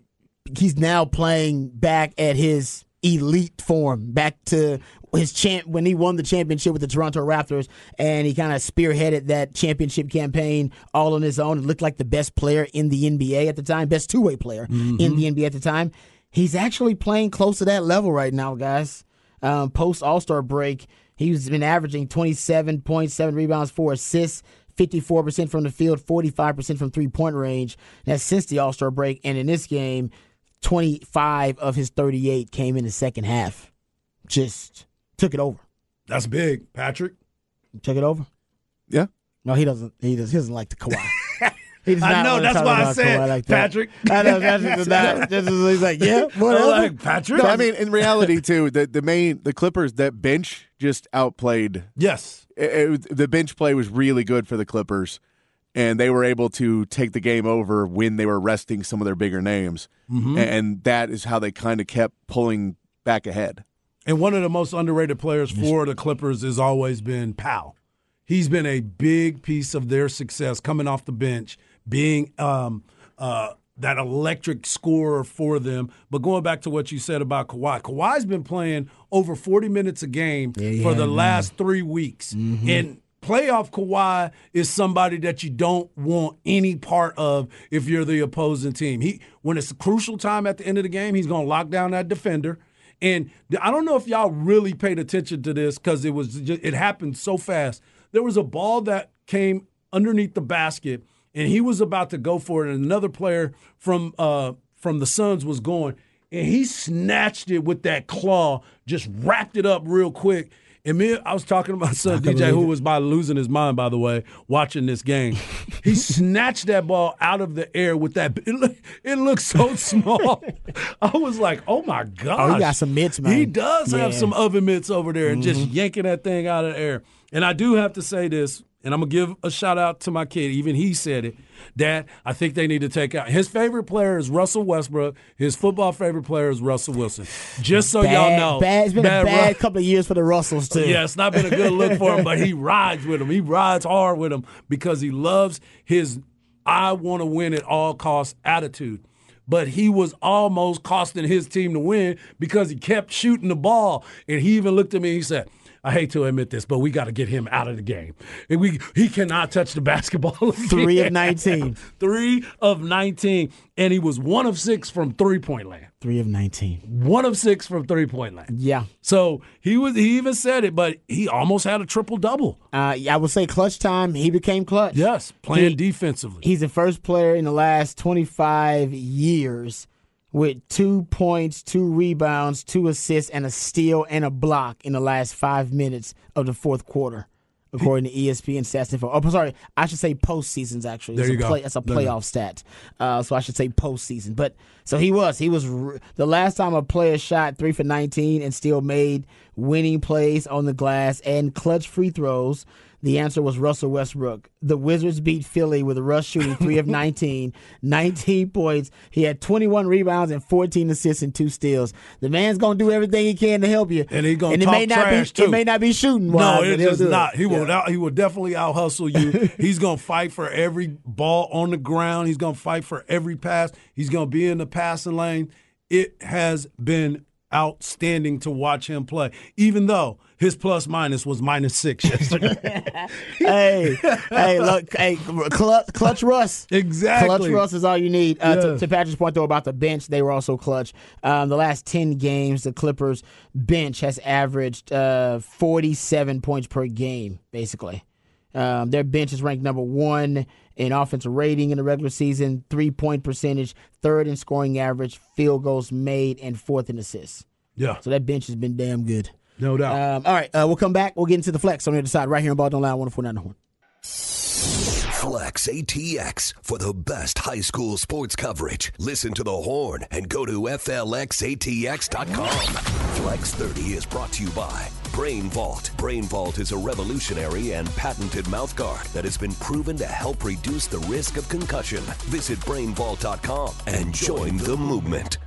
S1: he's now playing back at his elite form, back to his champ when he won the championship with the Toronto Raptors, and he kind of spearheaded that championship campaign all on his own. It looked like the best player in the NBA at the time, best two way player in the NBA at the time. He's actually playing close to that level right now, guys. Um, Post All Star break, he's been averaging 27.7 rebounds, four assists. 54% from the field, 45% from three point range. That's since the All Star break. And in this game, 25 of his 38 came in the second half. Just took it over.
S2: That's big, Patrick.
S1: Took it over.
S4: Yeah.
S1: No, he doesn't. He, does, he doesn't like the Kawhi.
S2: I know, that's why I said,
S1: like.
S2: Patrick.
S1: I know Patrick does not. Just, he's like, yeah, whatever.
S2: Like, Patrick.
S4: No, I mean, in reality, too, the the main the Clippers that bench just outplayed.
S2: yes.
S4: It, it- the bench play was really good for the Clippers, and they were able to take the game over when they were resting some of their bigger names, and that is how they kind of kept pulling back ahead.
S2: And one of the most underrated players for the Clippers has always been Powell. He's been a big piece of their success coming off the bench, being um, uh, that electric scorer for them. But going back to what you said about Kawhi, Kawhi's been playing over 40 minutes a game
S1: he
S2: for
S1: has,
S2: the
S1: man.
S2: last three weeks. And playoff Kawhi is somebody that you don't want any part of if you're the opposing team. He when it's a crucial time at the end of the game, he's going to lock down that defender. And I don't know if y'all really paid attention to this because it was just, it happened so fast. There was a ball that came underneath the basket, and he was about to go for it, and another player from uh, from the Suns was going, and he snatched it with that claw, just wrapped it up real quick. And me, I was talking to my son DJ, who was by losing his mind, by the way, watching this game. he snatched that ball out of the air with that. It, look, it looked so small. I was like, oh my god!
S1: Oh, he got some mitts, man.
S2: He does have
S1: Yeah. Mm-hmm.
S2: some oven mitts over there and just yanking that thing out of the air. And I do have to say this, and I'm going to give a shout out to my kid. Even he said it. Dad, I think they need to take out. His favorite player is Russell Westbrook. His football favorite player is Russell Wilson. Just so
S1: bad,
S2: y'all know.
S1: bad. It's been a
S2: Ru-
S1: bad couple of years for the Russells too.
S2: yeah, it's not been a good look for him, but he rides with him. He rides hard with him because he loves his I want to win at all costs attitude. But he was almost costing his team to win because he kept shooting the ball. And he even looked at me and he said, I hate to admit this, but we got to get him out of the game. And we he cannot touch the basketball.
S1: Three of. 19.
S2: Three of 19. And he was one of six from three point land.
S1: Three of 19.
S2: One of six from three point land.
S1: Yeah.
S2: So he was he even said it, but he almost had a triple double.
S1: Uh, I would say clutch time. He became clutch.
S2: Yes, playing
S1: He-
S2: defensively.
S1: He's the first player in the last 25 years with two points, two rebounds, two assists, and a steal and a block in the last five minutes of the fourth quarter, according to ESPN stats info. Oh, sorry, I should say postseasons. Actually,
S2: There
S1: It's
S2: you
S1: a
S2: go.
S1: Play, that's a
S2: There you go.
S1: playoff stat. Uh, so I should say postseason. But so he was. He was the last time a player shot three for 19 and still made winning plays on the glass and clutch free throws. The answer was Russell Westbrook. The Wizards beat Philly with Russ shooting 3 of 19, 19 points. He had 21 rebounds and 14 assists and two steals. The man's going to do everything he can to help you.
S2: And he's gonna
S1: it
S2: talk
S1: may not
S2: trash,
S1: be,
S2: too.
S1: It may not be shooting
S2: no, it
S1: he'll
S2: not. He will.
S1: Yeah.
S2: Out, he will definitely out hustle you. He's gonna fight for every ball on the ground. He's gonna fight for every pass. He's gonna be in the passing lane. It has been outstanding to watch him play, even though his plus minus was minus six yesterday.
S1: hey, hey, look, hey, clutch, clutch Russ.
S2: Exactly.
S1: Clutch Russ is all you need. Uh, to, to Patrick's point, though, about the bench, they were also clutch. Um, the last 10 games, the Clippers bench has averaged uh, 47 points per game, basically. Um, their bench is ranked number one in offensive rating in the regular season, three point percentage, third in scoring average, field goals made, and fourth in assists.
S2: Yeah,
S1: So that bench has been damn good.
S2: No doubt.
S1: Um, all right, uh, we'll come back. We'll get into the flex on the other side right here on Ball Don't Lie, 149 The Horn.
S5: Flex ATX for the best high school sports coverage. Listen to the horn and go to FLXATX.com. Flex 30 is brought to you by Brain Vault. Brain Vault is a revolutionary and patented mouthguard that has been proven to help reduce the risk of concussion. Visit brainvault.com and join the movement.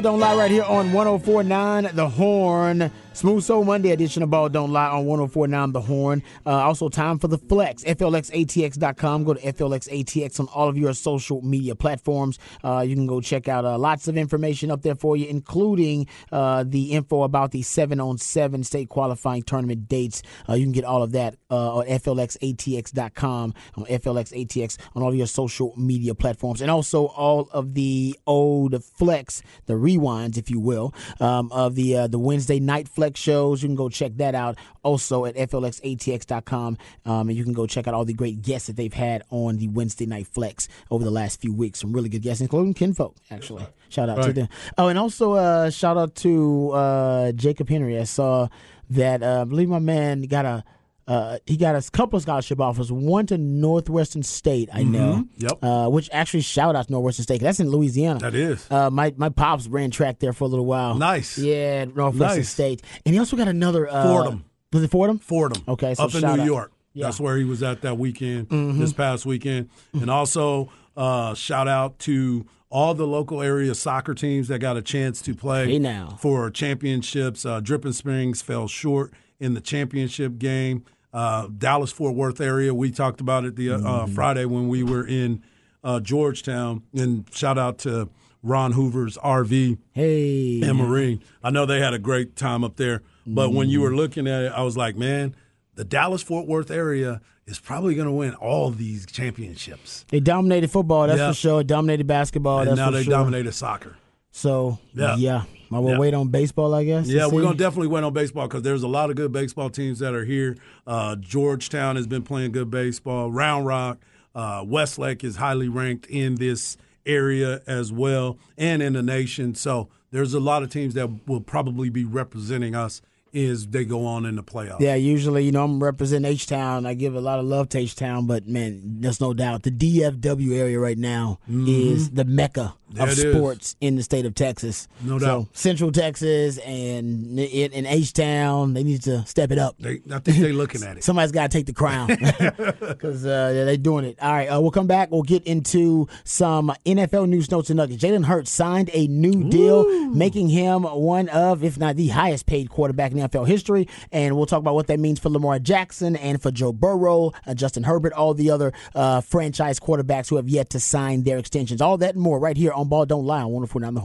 S1: Don't Lie right here on 1049 The Horn. Smooth Soul Monday edition of Ball Don't Lie on 1049 The Horn. Uh, also, time for the flex. FLXATX.com. Go to FLXATX on all of your social media platforms. Uh, you can go check out uh, lots of information up there for you, including uh, the info about the 7 on 7 state qualifying tournament dates. Uh, you can get all of that uh, on FLXATX.com, on FLXATX, on all of your social media platforms, and also all of the old flex, the rewinds, if you will, um, of the uh, the Wednesday night flex shows. You can go check that out also at FLXATX.com, um, and you can go check out all the great guests that they've had on the Wednesday night flex over the last few weeks. Some really good guests, including Kinfolk, actually. Shout out to them. Oh, and also uh, shout out to uh, Jacob Henry. I saw that uh, I believe my man got a uh, he got a couple of scholarship offers. One to Northwestern State, I know.
S2: Yep.
S1: Uh, which actually shout out to Northwestern State. That's in Louisiana.
S2: That is.
S1: Uh, my my pops ran track there for a little while.
S2: Nice.
S1: Yeah, Northwestern
S2: Nice.
S1: State, and he also got another uh,
S2: Fordham.
S1: Was it Fordham?
S2: Fordham.
S1: Okay, so
S2: up in New
S1: out.
S2: York.
S1: Yeah. Mm-hmm.
S2: That's where he was at that weekend, this past weekend. And also, uh, shout out to all the local area soccer teams that got a chance to play
S1: Hey, now.
S2: for championships. Uh, Dripping Springs fell short in the championship game. Uh, Dallas Fort Worth area, we talked about it the uh,
S1: Mm-hmm.
S2: uh, Friday when we were in uh, Georgetown. And shout out to Ron Hoover's RV
S1: Hey,
S2: and Marine. I know they had a great time up there. But when you were looking at it, I was like, man, the Dallas Fort Worth area is probably going to win all these championships.
S1: they dominated football. That's
S2: Yeah.
S1: for sure. Dominated basketball.
S2: and
S1: that's
S2: now
S1: for
S2: they
S1: sure.
S2: dominated soccer.
S1: So yeah,
S2: Yeah.
S1: I will
S2: Yeah.
S1: wait on baseball. I guess.
S2: Yeah, we're going to definitely wait on baseball because there's a lot of good baseball teams that are here. Uh, Georgetown has been playing good baseball. Round Rock, uh, Westlake is highly ranked in this area as well and in the nation. So there's a lot of teams that will probably be representing us as they go on in the playoffs.
S1: Yeah, usually, you know, I'm representing H Town. I give a lot of love to H Town, but man, there's no doubt the DFW area right now is the mecca of
S2: it is.
S1: sports in the state of Texas.
S2: No
S1: so,
S2: doubt.
S1: Central Texas and in, in H Town, they need to step it up.
S2: They, I think they're looking at it.
S1: Somebody's got to take the crown because uh, yeah, they're doing it. All right, uh, we'll come back. We'll get into some NFL news, notes, and nuggets. Jalen Hurts signed a new deal, making him one of, if not the highest paid quarterback in NFL history. And we'll talk about what that means for Lamar Jackson and for Joe Burrow, uh, Justin Herbert, all the other uh, franchise quarterbacks who have yet to sign their extensions. All that and more right here on Ball Don't Lie on 104 the Horn.